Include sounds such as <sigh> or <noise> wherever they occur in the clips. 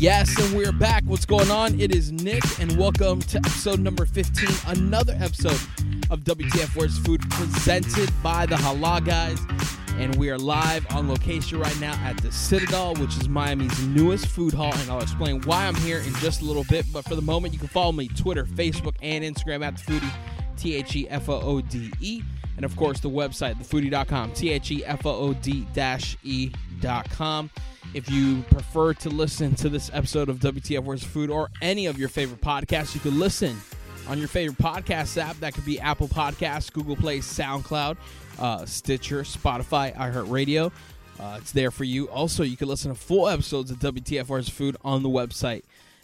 Yes, and we're back. What's going on? It is Nick, and welcome to episode number 15, another episode of WTF Where's Food presented by the Halal Guys. And we are live on location right now at the Citadel, which is Miami's newest food hall. And I'll explain why I'm here in just a little bit. But for the moment, you can follow me Twitter, Facebook, and Instagram at the foodie, T H E F O O D E. And of course, the website, thefoodie.com, T H E F O O D E.com. If you prefer to listen to this episode of WTF Where's Food or any of your favorite podcasts, you can listen on your favorite podcast app. That could be Apple Podcasts, Google Play, SoundCloud, uh, Stitcher, Spotify, iHeartRadio. Uh, it's there for you. Also, you can listen to full episodes of WTF Where's Food on the website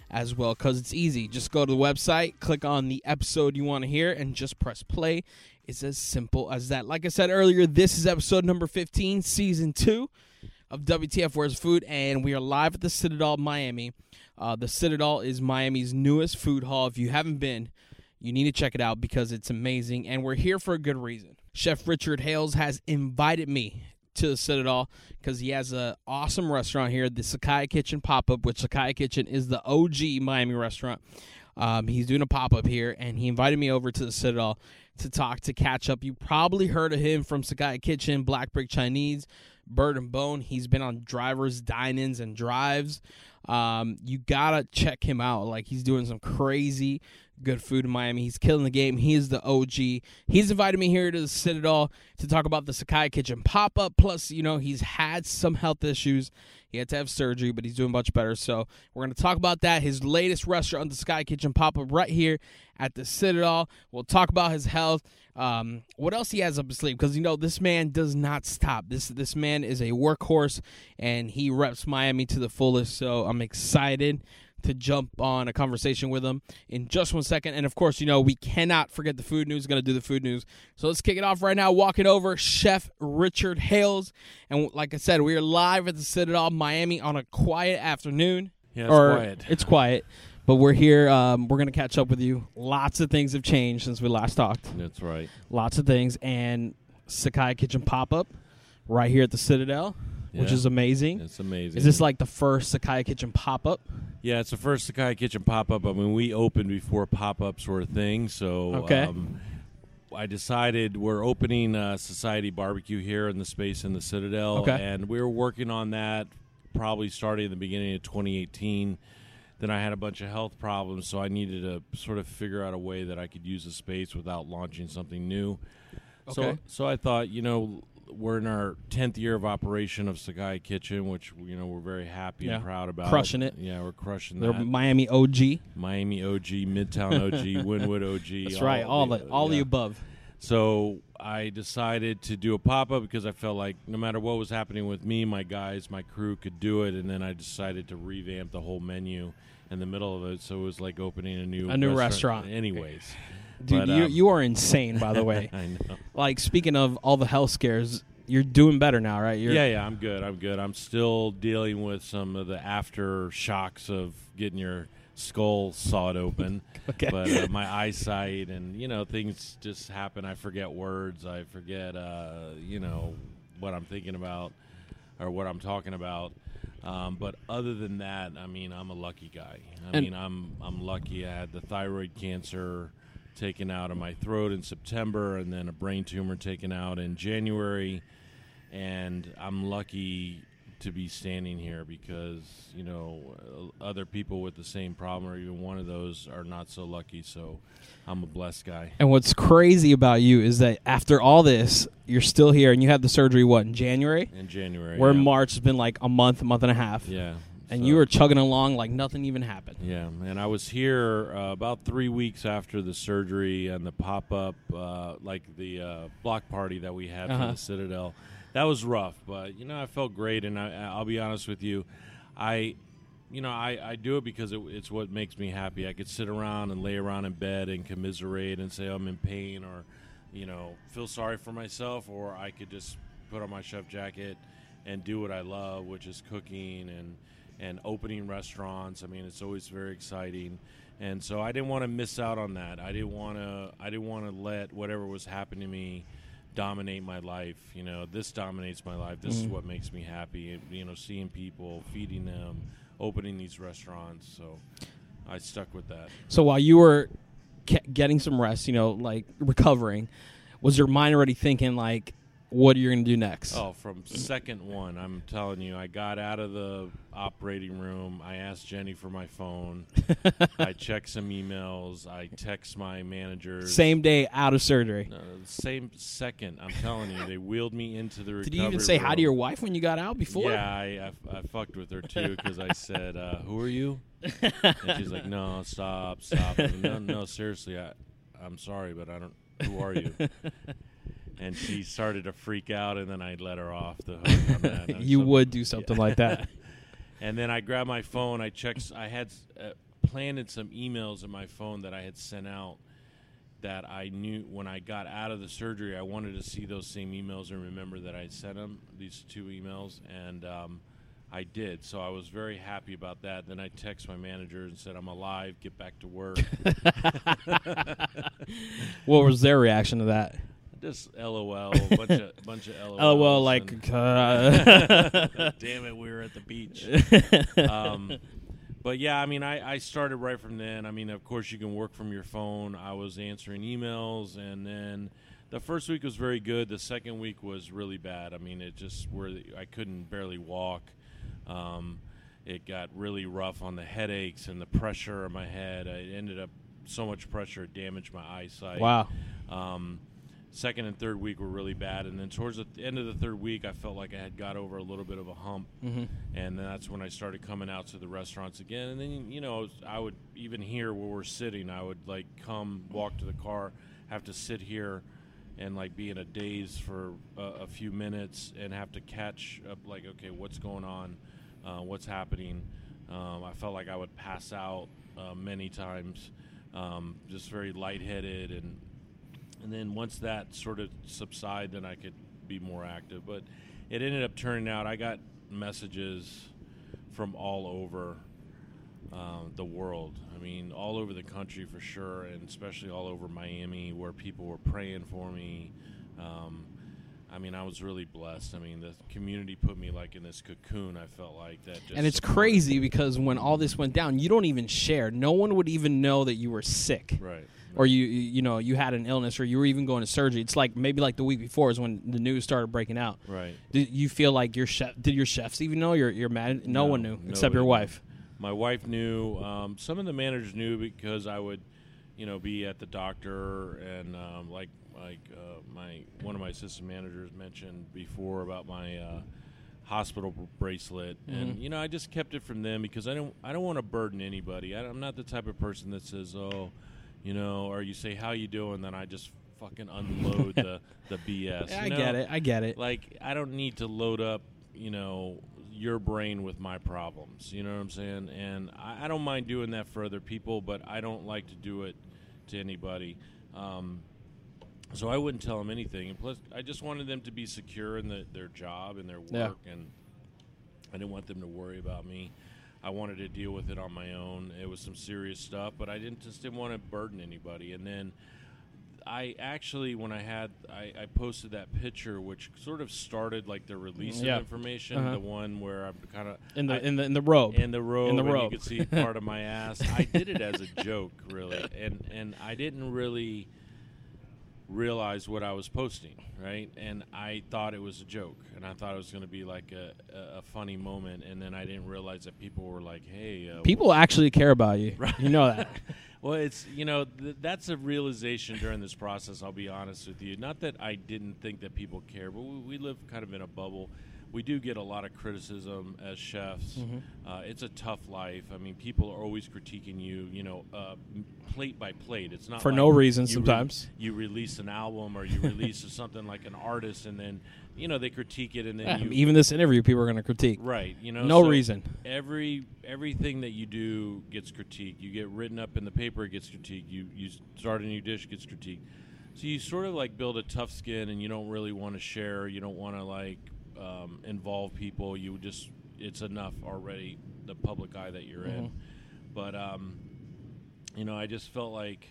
as well because it's easy. Just go to the website, click on the episode you want to hear, and just press play. It's as simple as that. Like I said earlier, this is episode number 15, season two of WTF Where's Food, and we are live at the Citadel, Miami. Uh, the Citadel is Miami's newest food hall. If you haven't been, you need to check it out because it's amazing, and we're here for a good reason. Chef Richard Hales has invited me to the Citadel because he has an awesome restaurant here, the Sakaya Kitchen Pop Up, which Sakaya Kitchen is the OG Miami restaurant. Um, he's doing a pop up here, and he invited me over to the Citadel to talk to catch up. You probably heard of him from Sakaya Kitchen, Black Brick Chinese, Bird and Bone. He's been on drivers, dine-ins, and drives. Um, you gotta check him out. Like he's doing some crazy good food in Miami. He's killing the game. He is the OG. He's invited me here to the Citadel to talk about the Sakaya Kitchen pop up. Plus, you know, he's had some health issues. He had to have surgery, but he's doing much better. So we're going to talk about that. His latest restaurant, the Sakaya Kitchen pop up, right here at the Citadel. We'll talk about his health. Um, what else he has up his sleeve? Because you know this man does not stop. This this man is a workhorse, and he reps Miami to the fullest. So I'm excited to jump on a conversation with him in just one second. And of course, you know, we cannot forget the food news. Going to do the food news. So let's kick it off right now. Walking over, Chef Richard Hales. And like I said, we are live at the Citadel, Miami on a quiet afternoon. Yeah, it's or quiet. It's quiet. But we're here. Um, we're going to catch up with you. Lots of things have changed since we last talked. That's right. Lots of things. And Sakaya Kitchen pop up right here at the Citadel, which is amazing. It's amazing. Is this like the first Sakaya Kitchen pop up? Yeah, it's the first Sakaya Kitchen pop up. I mean, we opened before pop ups were a thing, so Okay. um, I decided we're opening uh, Society Barbecue here in the space in the Citadel, Okay. and we were working on that probably starting in the beginning of 2018. Then I had a bunch of health problems, so I needed to sort of figure out a way that I could use the space without launching something new. So, Okay. so I thought, you know, we're in our tenth year of operation of Sakaya Kitchen, which you know we're very happy Yeah. and proud about. Crushing it. Yeah, we're crushing They're that. Miami OG. Miami OG, Midtown OG, <laughs> Wynwood OG. That's right. All the all the above. So I decided to do a pop up because I felt like no matter what was happening with me, my guys, my crew could do it. And then I decided to revamp the whole menu in the middle of it, so it was like opening a new A new restaurant. Anyways, Dude, But, you um, you are insane, by the way. <laughs> I know. like speaking of all the health scares, you're doing better now, right? You're, yeah, yeah, I'm good. I'm good. I'm still dealing with some of the after shocks of getting your skull sawed open. <laughs> Okay. But uh, my eyesight and you know things just happen. I forget words. I forget uh, you know what I'm thinking about or what I'm talking about. Um, but other than that, I mean, I'm a lucky guy. I And- mean, I'm I'm lucky. I had the thyroid cancer taken out of my throat in September, and then a brain tumor taken out in January. And I'm lucky to be standing here because you know uh, other people with the same problem or even one of those are not so lucky. So I'm a blessed guy. And what's crazy about you is that after all this, you're still here, and you had the surgery what in January, In January, where yeah. March has been like a month, a month and a half, yeah, and so- you were chugging along like nothing even happened. Yeah, and I was here uh, about three weeks after the surgery and the pop up, uh, like the uh, block party that we had Uh-huh. for the Citadel. That was rough, but you know I felt great, and I, I'll be honest with you, I, you know I, I do it because it, it's what makes me happy. I could sit around and lay around in bed and commiserate and say I'm in pain or, you know, feel sorry for myself, or I could just put on my chef jacket and do what I love, which is cooking and and opening restaurants. I mean, it's always very exciting, and so I didn't want to miss out on that. I didn't want to. I didn't want to let whatever was happening to me dominate my life. You know, this dominates my life. This is mm. what makes me happy. You know, seeing people, feeding them, opening these restaurants. So I stuck with that. So while you were getting some rest, you know, like recovering, was your mind already thinking like, what are you going to do next? Oh, from second one, I'm telling you, I got out of the operating room. I asked Jenny for my phone. <laughs> I checked some emails. I text my managers. Same day out of surgery. No, same second. I'm telling you, they wheeled me into the. Did you even say hi to your wife when you got out before? Yeah, I, I, I fucked with her too because I said, uh, "Who are you?" and she's like, "No, stop, stop." No, no, seriously, I, I'm sorry, but I don't. Who are you? <laughs> and she <laughs> started to freak out, and then I let her off the <laughs> hook on that. You would do something like that. <laughs> and then I grabbed my phone. I checked. I had uh, planted some emails in my phone that I had sent out that I knew when I got out of the surgery. I wanted to see those same emails and remember that I sent them these two emails, and um, I did. So I was very happy about that. Then I texted my manager and said, "I'm alive. Get back to work." what was their reaction to that? Just LOL, <laughs> bunch of bunch of <laughs> LOL. Oh well, like uh, <laughs> damn it, we were at the beach. um, but yeah, I mean, I, I started right from then. I mean, of course, you can work from your phone. I was answering emails, and then the first week was very good. The second week was really bad. I mean, it just where I couldn't barely walk. Um, it got really rough on the headaches and the pressure on my head. I ended up so much pressure it damaged my eyesight. wow. Um, second and third week were really bad, and then towards the end of the third week, I felt like I had got over a little bit of a hump, Mhm. and then that's when I started coming out to the restaurants again. And then you know, I would even here where we're sitting, I would like come walk to the car, have to sit here, and like be in a daze for a, a few minutes, and have to catch up. Like, okay, what's going on? Uh, what's happening? Um, I felt like I would pass out uh, many times, um, just very lightheaded and and then once that sort of subsided, then I could be more active. But it ended up turning out I got messages from all over um, the world. I mean, all over the country for sure, and especially all over Miami, where people were praying for me. Um, I mean, I was really blessed. I mean, the community put me like in this cocoon. I felt like that. Just And it's supported- crazy because when all this went down, you don't even share. No one would even know that you were sick. right? or you you know you had an illness or you were even going to surgery it's like maybe like the week before is when the news started breaking out right. did you feel like your chef did your chefs even know your your man no, No, one knew except your wife My wife knew. Um, some of the managers knew because I would, you know, be at the doctor and um, like like uh, my one of my assistant managers mentioned before about my uh, hospital bracelet, and Mhm. you know, I just kept it from them because I don't I don't want to burden anybody. I, I'm not the type of person that says, oh, you know, or you say how you doing, then I just fucking unload the <laughs> the BS. i you know? get it i get it like I don't need to load up, you know, your brain with my problems. You know what I'm saying? And I, I don't mind doing that for other people, but I don't like to do it to anybody. Um, so I wouldn't tell them anything. And plus, I just wanted them to be secure in the, their job and their Yeah. work, and I didn't want them to worry about me. I wanted to deal with it on my own. It was some serious stuff, but I didn't just didn't want to burden anybody. And then I actually, when I had, I, I posted that picture, which sort of started like the release Yeah. of information, Uh-huh. the one where I'm kind of in the I- in the in the robe in the robe, in the and robe. you could see part of my <laughs> ass. I did it as a joke, really, and and I didn't really realize what I was posting, right? And I thought it was a joke, and I thought it was going to be like a, a, funny moment, and then I didn't realize that people were like, "Hey, uh, people actually care about you you know that <laughs> well, it's you know th- that's a realization during this process. I'll be honest with you. Not that I didn't think that people care, but we, we live kind of in a bubble. We do get a lot of criticism as chefs. Mhm. Uh, it's a tough life. I mean, people are always critiquing you. You know, uh, plate by plate. It's not For like no reason you re- sometimes. you release an album or you release <laughs> something like an artist, and then you know they critique it, and then Yeah, you even this interview people are going to critique right. You know, no so- reason every everything that you do gets critiqued. You get written up in the paper, it gets critiqued. You you start a new dish, gets critiqued. So you sort of like build a tough skin, and you don't really want to share. You don't want to like um, involve people. You just it's enough already the public eye that you're in. Mhm. But um, you know, I just felt like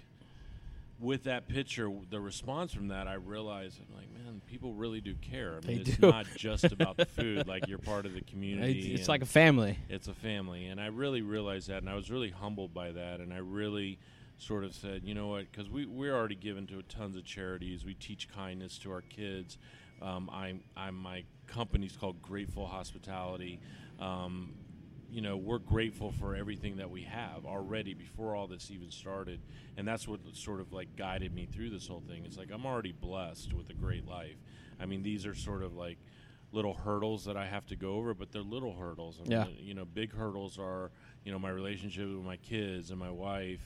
with that picture, the response from that, I realized, I'm like, man, people really do care. I mean, They it's do. not just <laughs> about the food. Like you're part of the community. It's, like a family. it's a family, and I really realized that, and I was really humbled by that, and I really sort of said, you know what, because we we're already given to tons of charities. We teach kindness to our kids. Um, I'm I'm my company's called Grateful Hospitality. Um, you know, we're grateful for everything that we have already before all this even started. And that's what sort of like guided me through this whole thing. It's like I'm already blessed with a great life. I mean, these are sort of like little hurdles that I have to go over, but they're little hurdles. I Yeah. you know, big hurdles are, you know, my relationship with my kids and my wife,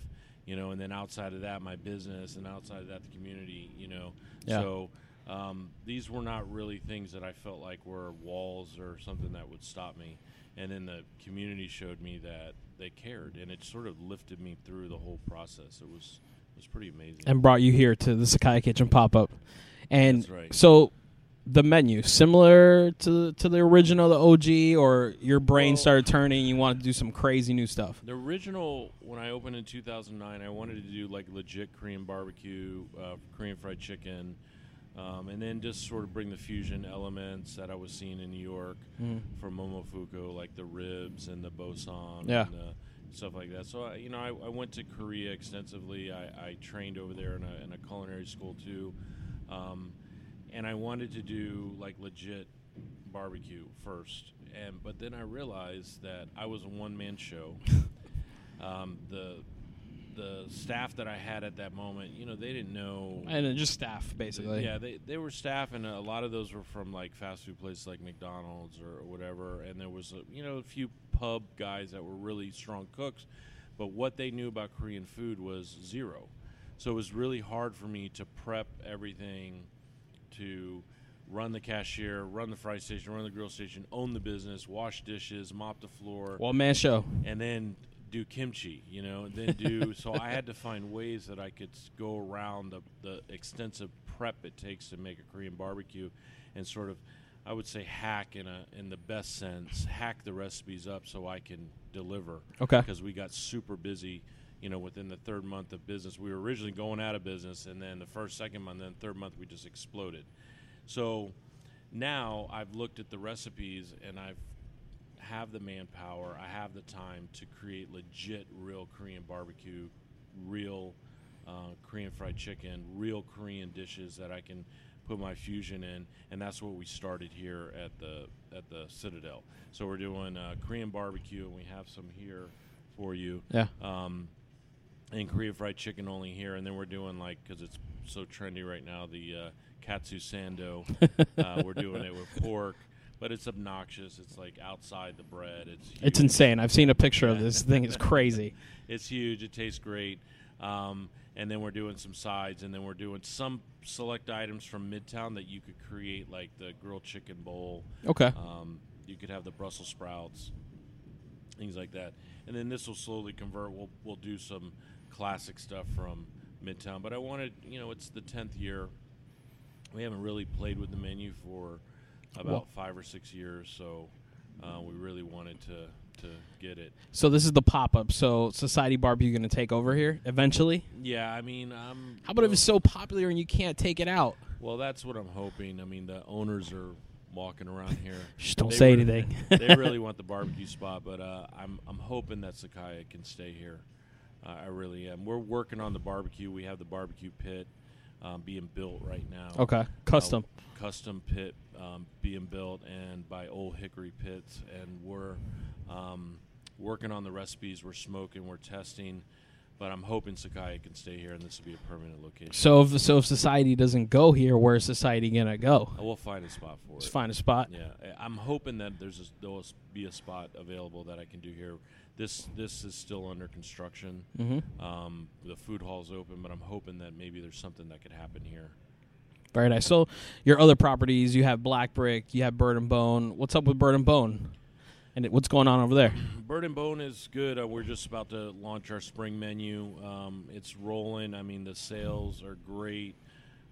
you know, and then outside of that, my business, and outside of that, the community, you know. Yeah. So um, these were not really things that I felt like were walls or something that would stop me. And then the community showed me that they cared, and it sort of lifted me through the whole process. It was it was pretty amazing. and brought you here to the Sakaya Kitchen pop up. And That's right. so the menu similar to to the original, the OG, or your brain Well- started turning. You wanted to do some crazy new stuff. The original, when I opened in 2009, I wanted to do like legit Korean barbecue, uh, Korean fried chicken, um, and then just sort of bring the fusion elements that I was seeing in New York Mm. from Momofuku, like the ribs and the bo ssam Yeah. and stuff like that. So, I, you know, I, I went to Korea extensively. I, I trained over there in a, in a culinary school too. Um, and I wanted to do like legit barbecue first. And but then I realized that I was a one man show. <laughs> um, the the staff that I had at that moment, you know, they didn't know And then just staff, basically. yeah, they, they were staff, and a lot of those were from like fast food places like McDonald's or whatever. And there was a, you know a few pub guys that were really strong cooks, but what they knew about Korean food was zero. So it was really hard for me to prep everything, to run the cashier, run the fry station, run the grill station, own the business, wash dishes, mop the floor One man show. and then do kimchi, you know, and then do. <laughs> so I had to find ways that I could go around the, the extensive prep it takes to make a Korean barbecue, and sort of, I would say, hack in a in the best sense, hack the recipes up so I can deliver. Okay. Because we got super busy. You know, within the third month of business, we were originally going out of business, and then the first, second month, then third month, we just exploded. So now I've looked at the recipes and I've have the manpower, I have the time to create legit, real Korean barbecue, real uh, Korean fried chicken, real Korean dishes that I can put my fusion in, and that's what we started here at the at the Citadel. So we're doing uh, Korean barbecue, and we have some here for you. Yeah. Um, and Korean fried chicken only here, and then we're doing like because it's so trendy right now, the uh, katsu sando. <laughs> uh, we're doing it with pork, but it's obnoxious. It's like outside the bread. It's It's insane. I've seen a picture of this thing. It's <laughs> crazy. It's huge. It tastes great. Um, and then we're doing some sides, and then we're doing some select items from Midtown that you could create, like the grilled chicken bowl. Okay. Um, you could have the Brussels sprouts, things like that. And then this will slowly convert. We'll we'll do some classic stuff from Midtown. But I wanted, you know, it's the tenth year. We haven't really played with the menu for about Well- five or six years, so uh, we really wanted to to get it. So this is the pop up. So Society Barbecue going to take over here eventually. Yeah, I mean, um, How about if it's so popular and you can't take it out? Well, that's what I'm hoping. I mean, the owners are walking around <laughs> here. Shh, don't They say really- anything. <laughs> they really <laughs> want the barbecue spot, but uh, I'm I'm hoping that Sakaya can stay here. Uh, I really am. We're working on the barbecue. We have the barbecue pit um, being built right now. Okay. Custom. Uh, custom pit um, being built and by Old Hickory Pits, and we're um, working on the recipes. We're smoking. We're testing. But I'm hoping Sakaya can stay here, and this will be a permanent location. So if so if society doesn't go here, where's society gonna go? We'll find a spot for Let's it. find a spot. Yeah, I'm hoping that there's a, there'll be a spot available that I can do here. This this is still under construction. Mm-hmm. Um, the food hall's open, but I'm hoping that maybe there's something that could happen here. Very nice. So your other properties, you have Black Brick, you have Bird and Bone. What's up with Bird and Bone? And it- what's going on over there? <clears throat> Bird and Bone is good. Uh, we're just about to launch our spring menu. Um, it's rolling. I mean, the sales are great.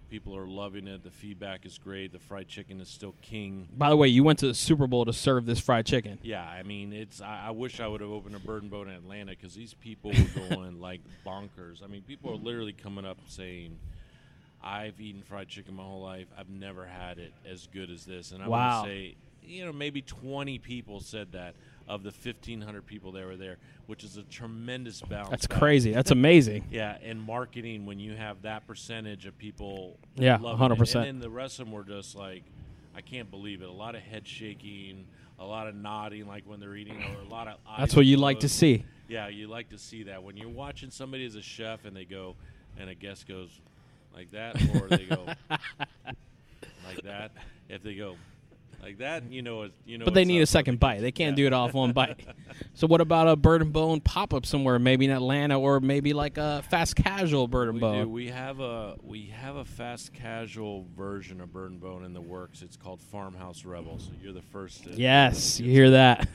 People are loving it. The feedback is great. The fried chicken is still king. By the way, you went to the Super Bowl to serve this fried chicken. Yeah, I mean, it's. I, I wish I would have opened a bird and boat in Atlanta because these people were <laughs> going like bonkers. I mean, people are literally coming up saying, "I've eaten fried chicken my whole life. I've never had it as good as this." And I Wow. to say, you know, maybe 20 people said that of the 1,500 people that were there, which is a tremendous bounce. That's back. crazy. That's amazing. <laughs> Yeah, and marketing when you have that percentage of people. Yeah, loving 100%. And then the rest of them were just like, I can't believe it. A lot of head shaking, a lot of nodding, like when they're eating, or a lot of. That's what you like to see. Yeah, you like to see that when you're watching somebody as a chef and they go, and a guest goes like that, or they go <laughs> like that. If they go like that, you know, you know. But they need a second bite. They can't Yeah. do it off one bite. <laughs> So what about a bird and bone pop up somewhere, maybe in Atlanta or maybe like a fast casual bird and We bone? do. We have a we have a fast casual version of Bird and Bone in the works. It's called Farmhouse Rebel. So you're the first. To, Yes, you hear that.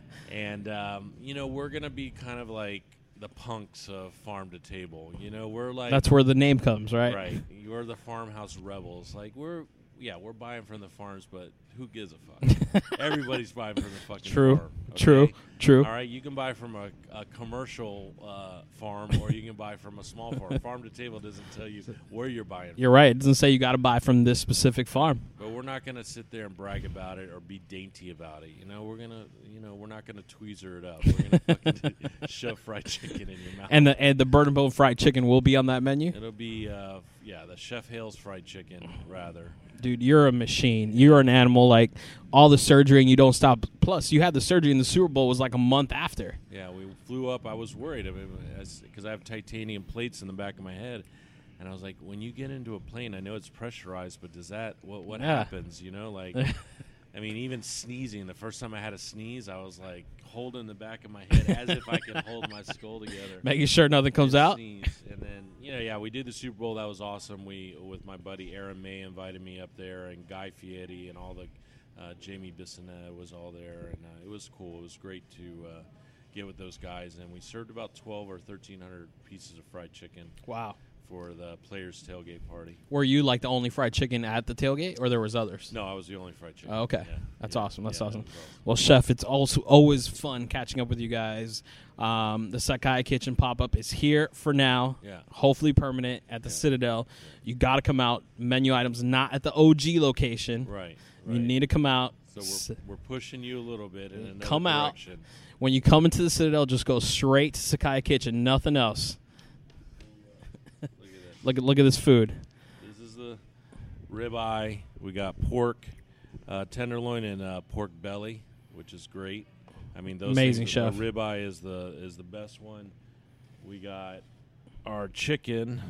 <laughs> And um, you know we're gonna be kind of like the punks of farm to table. You know we're like That's where the name comes, right? right. You're the farmhouse rebels. Like we're yeah we're buying from the farms, but who gives a fuck? <laughs> Everybody's buying from the fucking True. farm. okay? True. True. All right, you can buy from a, a commercial uh, farm or you can buy from a small farm. <laughs> farm to table doesn't tell you where you're buying from. You're right. It doesn't say you got to buy from this specific farm. But we're not going to sit there and brag about it or be dainty about it. You know, we're going to, you know, we're not going to tweezer it up. We're going to fucking <laughs> shove fried chicken in your mouth. And the and the bird and bone fried chicken will be on that menu. It'll be, uh, yeah, the Chef Hale's fried chicken, rather. Dude, you're a machine. You're an animal. Like all the surgery and you don't stop. Plus, you had the surgery in the Super Bowl was like a month after. Yeah, we flew up. I was worried. I mean, because I have titanium plates in the back of my head, and I was like, when you get into a plane, I know it's pressurized, but does that what what Yeah. happens? You know, like, <laughs> I mean, even sneezing. The first time I had a sneeze, I was like holding the back of my head as if I can hold my skull together. <laughs> Making sure nothing comes and out. Sneeze. And then, you know, yeah, we did the Super Bowl. That was awesome. We with my buddy Aaron May invited me up there, and Guy Fieri and all the uh, Jamie Bissonnette was all there, and uh, it was cool. It was great to uh, get with those guys, and we served about twelve or thirteen hundred pieces of fried chicken Wow. For the players' tailgate party. Were you like the only fried chicken at the tailgate, or there was others? No, I was the only fried chicken. Oh, okay. Yeah. That's Yeah. awesome. That's Yeah, awesome. that awesome. Well, Chef, it's also always fun catching up with you guys. Um, the Sakaya Kitchen pop up is here for now. Yeah. Hopefully permanent at the. Citadel. You got to come out. Menu items not at the OG location. Right. You need to come out. So we're, we're pushing you a little bit in another Come out. when you come into the Citadel, just go straight to Sakaya Kitchen. Nothing else. Look at this. Look at look at this food. This is the ribeye. We got pork, uh, tenderloin, and uh, pork belly, which is great. I mean, those Amazing, things, chef. The ribeye is the is the best one. We got our chicken,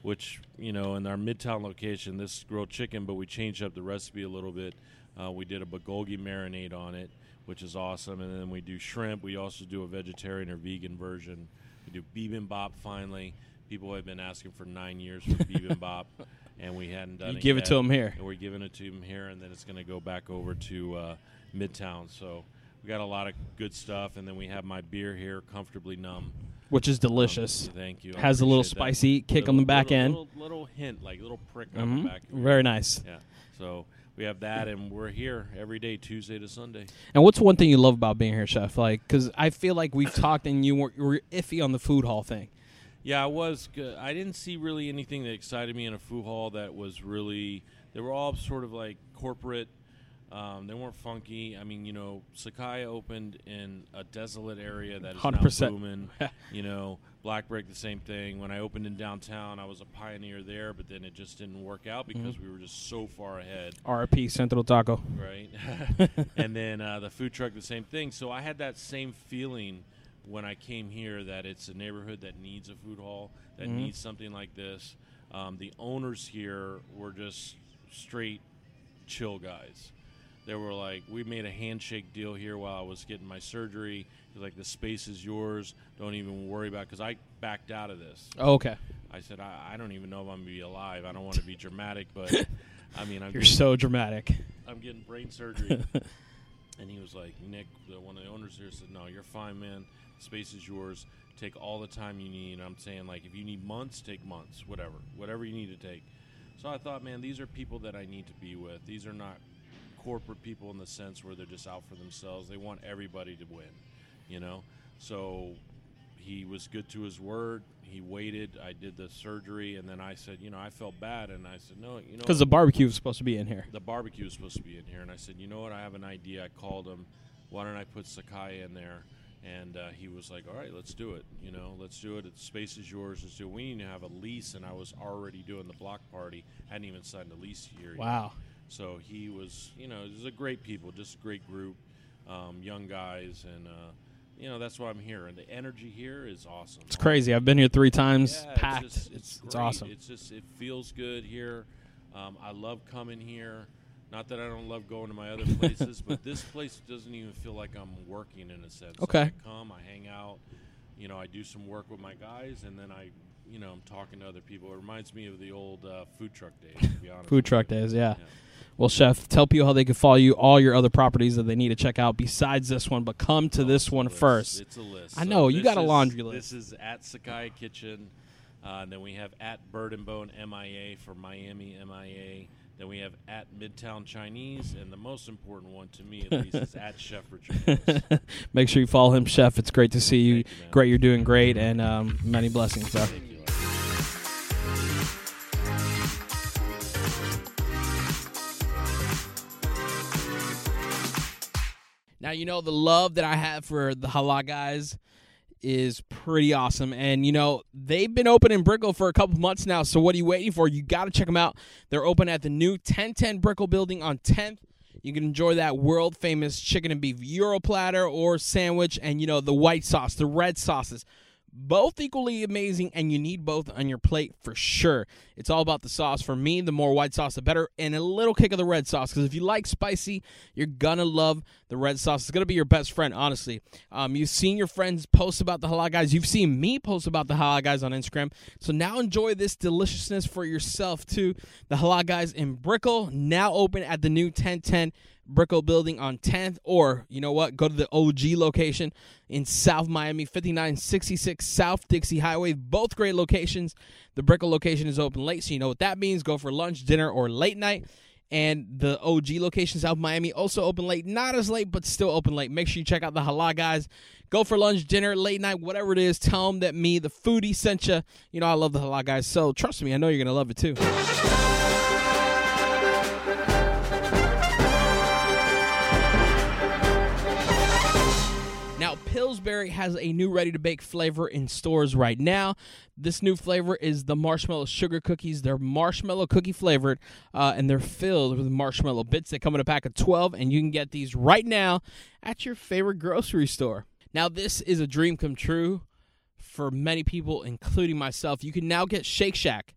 which you know, in our Midtown location, this is grilled chicken, but we changed up the recipe a little bit. Uh, we did a bulgogi marinade on it, which is awesome, and then we do shrimp. We also do a vegetarian or vegan version. We do bibimbap finally. People have been asking for nine years for <laughs> bibimbap, and we hadn't done You it give it to them here. And we're giving it to them here, and then it's going to go back over to uh, Midtown. So we got a lot of good stuff, and then we have my beer here, comfortably numb. Which is delicious. Um, thank you. I Has a little appreciate that. spicy kick on the back little- end. Little, little hint, like a little prick on Mhm. the back. Very nice. Yeah. So we have that, and we're here every day, Tuesday to Sunday. And what's one thing you love about being here, Chef? Like, because I feel like we've talked and you were, you were iffy on the food hall thing. Yeah, I was. Good. I didn't see really anything that excited me in a food hall that was really. They were all sort of like corporate. Um, they weren't funky. I mean, you know, Sakaya opened in a desolate area that is now 100%. booming. <laughs> you know, Black Brick the same thing. When I opened in downtown, I was a pioneer there, but then it just didn't work out because we were just so far ahead RP Central Taco. right? <laughs> <laughs> and then uh, the food truck, the same thing. So I had that same feeling when I came here that it's a neighborhood that needs a food hall, that Mhm. needs something like this. Um, the owners here were just straight chill guys. They were like, we made a handshake deal here while I was getting my surgery. He's like, the space is yours. Don't even worry about because I backed out of this. Oh, okay. I said, I, I don't even know if I'm gonna be alive. I don't want to be dramatic, but <laughs> I mean, I'm You're getting- so dramatic. I'm getting brain surgery. <laughs> and he was like, Nick, the, one of the owners here said, No, you're fine, man. Space is yours. Take all the time you need. I'm saying, like, if you need months, take months, whatever. Whatever you need to take. So I thought, man, these are people that I need to be with. These are not corporate people in the sense where they're just out for themselves. They want everybody to win, you know. So he was good to his word. He waited. I did the surgery, and then I said, you know, I felt bad, and I said, no, you know, Because the barbecue was supposed to be in here. the barbecue was supposed to be in here, and I said, you know what? I have an idea. I called him. Why don't I put Sakaya in there? And uh, he was like, all right, let's do it. You know, let's do it. The space is yours. Let's do it. We need to have a lease, and I was already doing the block party. I hadn't even signed a lease here. yet. Wow. So he was, you know, it was a great people, just a great group, um, young guys, and uh, you know that's why I'm here. And the energy here is awesome. It's crazy. I've been here three times. Yeah, packed. It's, just, it's, it's great. awesome. It's just it feels good here. Um, I love coming here. Not that I don't love going to my other places, but this <laughs> place doesn't even feel like I'm working in a sense. Like, Okay. I come, I hang out. You know, I do some work with my guys, and then I, you know, I'm talking to other people. It reminds me of the old uh, food truck days. To be honest. Food truck days, yeah. Yeah. Well, Chef, tell people how they can follow you, all your other properties that they need to check out besides this one, but come to Oh, this one list. first. It's a list. I So know, you got a is- laundry list. This is at Sakaya Kitchen. Uh, and then we have at Bird and Bone MIA for Miami MIA. Then we have at Midtown Chinese, and the most important one to me, at <laughs> least, is at Chef Richard. Lewis. <laughs> Make sure you follow him, Chef. It's great to see you. You, great, you're doing great, and um, many blessings, bro. Now you know the love that I have for the halal guys is pretty awesome, and you know they've been open in Brickell for a couple months now. So what are you waiting for? You got to check them out. They're open at the new 1010 Brickell building on 10th. You can enjoy that world famous chicken and beef gyro platter or sandwich, and you know the white sauce, the red sauces. Both equally amazing, and you need both on your plate for sure. It's all about the sauce. For me, the more white sauce, the better, and a little kick of the red sauce. Because if you like spicy, you're gonna love the red sauce. It's gonna be your best friend, honestly. Um, you've seen your friends post about the halal guys. You've seen me post about the halal guys on Instagram. So now enjoy this deliciousness for yourself too. The halal guys in Brickell now open at the new 1010 Brickell building on 10th, or you know what? Go to the OG location in South Miami, 5966 South Dixie Highway. Both great locations. The Brickell location is open late, so you know what that means. Go for lunch, dinner, or late night. And the OG location, South Miami, also open late. Not as late, but still open late. Make sure you check out the Halal guys. Go for lunch, dinner, late night, whatever it is. Tell them that me, the foodie, sent you. You know, I love the Halal guys. So trust me, I know you're going to love it too. Pillsbury has a new ready to bake flavor in stores right now. This new flavor is the marshmallow sugar cookies. They're marshmallow cookie flavored, uh, and they're filled with marshmallow bits. They come in a pack of 12, and you can get these right now at your favorite grocery store. Now, this is a dream come true for many people, including myself. You can now get Shake Shack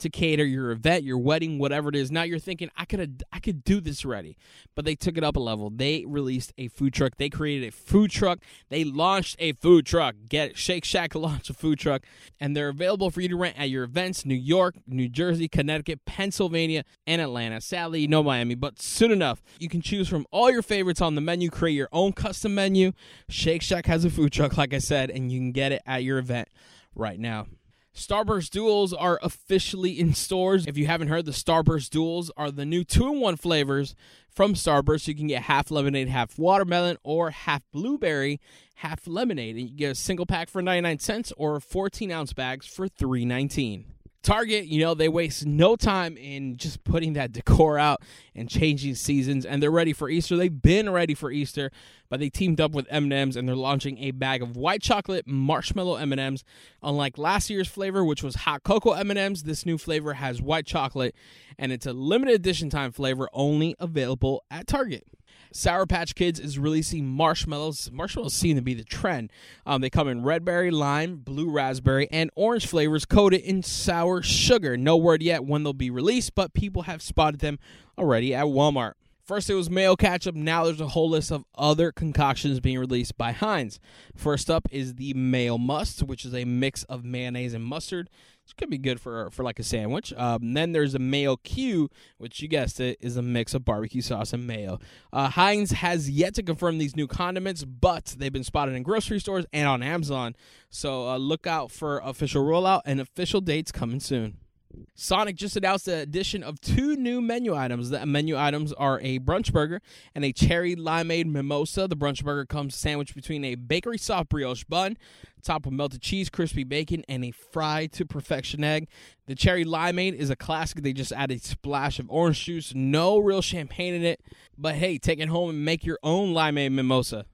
to cater your event, your wedding, whatever it is. Now you're thinking, I could I could do this already, but they took it up a level. They released a food truck. They created a food truck. They launched a food truck. Get it? Shake Shack <laughs> launched a food truck, and they're available for you to rent at your events: New York, New Jersey, Connecticut, Pennsylvania, and Atlanta. Sadly, no Miami, but soon enough, you can choose from all your favorites on the menu. Create your own custom menu. Shake Shack has a food truck, like I said, and you can get it at your event right now. Starburst Duels are officially in stores. If you haven't heard, the Starburst Duels are the new two in one flavors from Starburst. You can get half lemonade, half watermelon, or half blueberry, half lemonade. And you get a single pack for 99 cents or 14 ounce bags for $3.19. Target, you know, they waste no time in just putting that decor out and changing seasons, and they're ready for Easter. They've been ready for Easter, but they teamed up with M&M's and they're launching a bag of white chocolate marshmallow M&M's. Unlike last year's flavor, which was hot cocoa M&M's, this new flavor has white chocolate, and it's a limited edition time flavor only available at Target. Sour Patch Kids is releasing marshmallows. Marshmallows seem to be the trend. Um, they come in red berry, lime, blue raspberry, and orange flavors coated in sour sugar. No word yet when they'll be released, but people have spotted them already at Walmart. First, it was mayo ketchup. Now there's a whole list of other concoctions being released by Heinz. First up is the mayo must, which is a mix of mayonnaise and mustard. This could be good for for like a sandwich. Um, then there's a mayo Q, which you guessed it is a mix of barbecue sauce and mayo. Uh, Heinz has yet to confirm these new condiments, but they've been spotted in grocery stores and on Amazon. So uh, look out for official rollout and official dates coming soon. Sonic just announced the addition of two new menu items. The menu items are a brunch burger and a cherry limeade mimosa. The brunch burger comes sandwiched between a bakery soft brioche bun, topped with melted cheese, crispy bacon, and a fried to perfection egg. The cherry limeade is a classic. They just add a splash of orange juice, no real champagne in it. But hey, take it home and make your own limeade mimosa.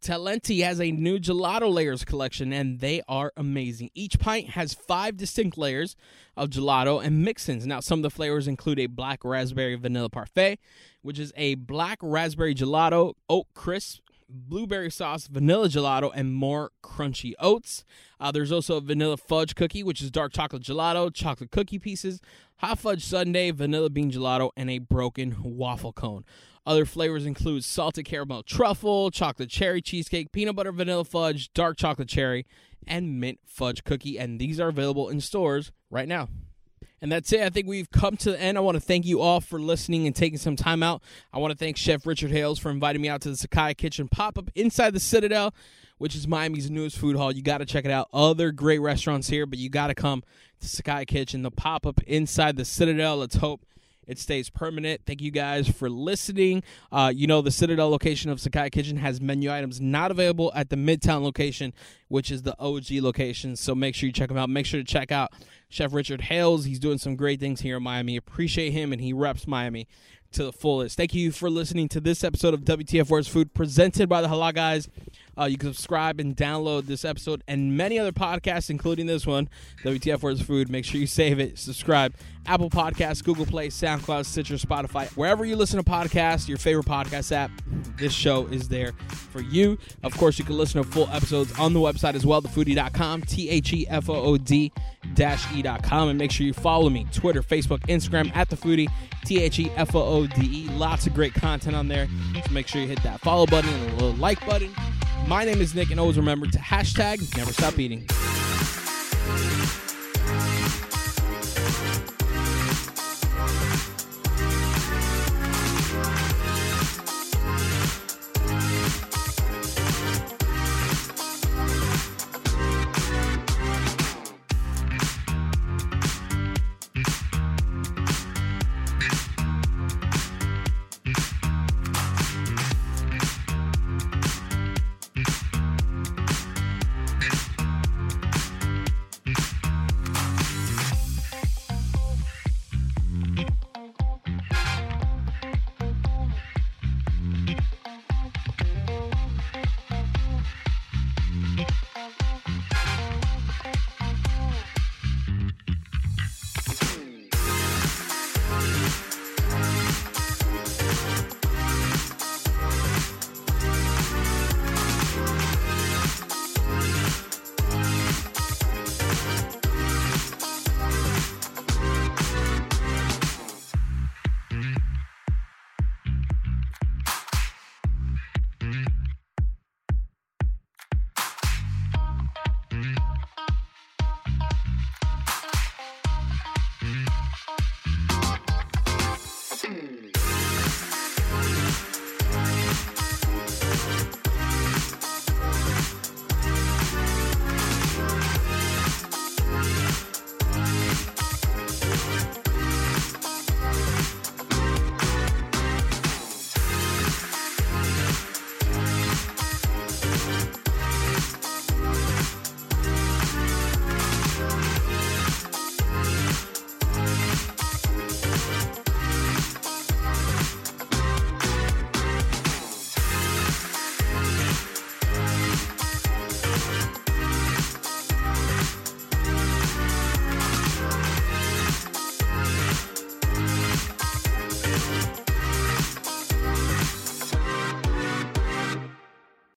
Talenti has a new gelato layers collection, and they are amazing. Each pint has five distinct layers of gelato and mix-ins. Now, some of the flavors include a black raspberry vanilla parfait, which is a black raspberry gelato, oat crisp, blueberry sauce, vanilla gelato, and more crunchy oats. Uh, there's also a vanilla fudge cookie, which is dark chocolate gelato, chocolate cookie pieces, hot fudge sundae, vanilla bean gelato, and a broken waffle cone. Other flavors include salted caramel truffle, chocolate cherry cheesecake, peanut butter vanilla fudge, dark chocolate cherry, and mint fudge cookie. And these are available in stores right now. And that's it. I think we've come to the end. I want to thank you all for listening and taking some time out. I want to thank Chef Richard Hales for inviting me out to the Sakaya Kitchen pop up inside the Citadel, which is Miami's newest food hall. You got to check it out. Other great restaurants here, but you got to come to Sakaya Kitchen, the pop up inside the Citadel. Let's hope it stays permanent. Thank you guys for listening. Uh, you know, the Citadel location of Sakaya Kitchen has menu items not available at the Midtown location, which is the OG location. So make sure you check them out. Make sure to check out Chef Richard Hales. He's doing some great things here in Miami. Appreciate him, and he reps Miami to the fullest. Thank you for listening to this episode of WTF Where's Food presented by the Halal Guys. Uh, you can subscribe and download this episode and many other podcasts, including this one, WTF Where's Food. Make sure you save it, subscribe. Apple Podcasts, Google Play, SoundCloud, Stitcher, Spotify, wherever you listen to podcasts, your favorite podcast app, this show is there for you. Of course, you can listen to full episodes on the website as well, thefoodie.com, T H E F O O D dash E.com. And make sure you follow me Twitter, Facebook, Instagram at the foodie, T H E F O O D E. Lots of great content on there. So make sure you hit that follow button and a little like button. My name is Nick, and always remember to hashtag never stop eating.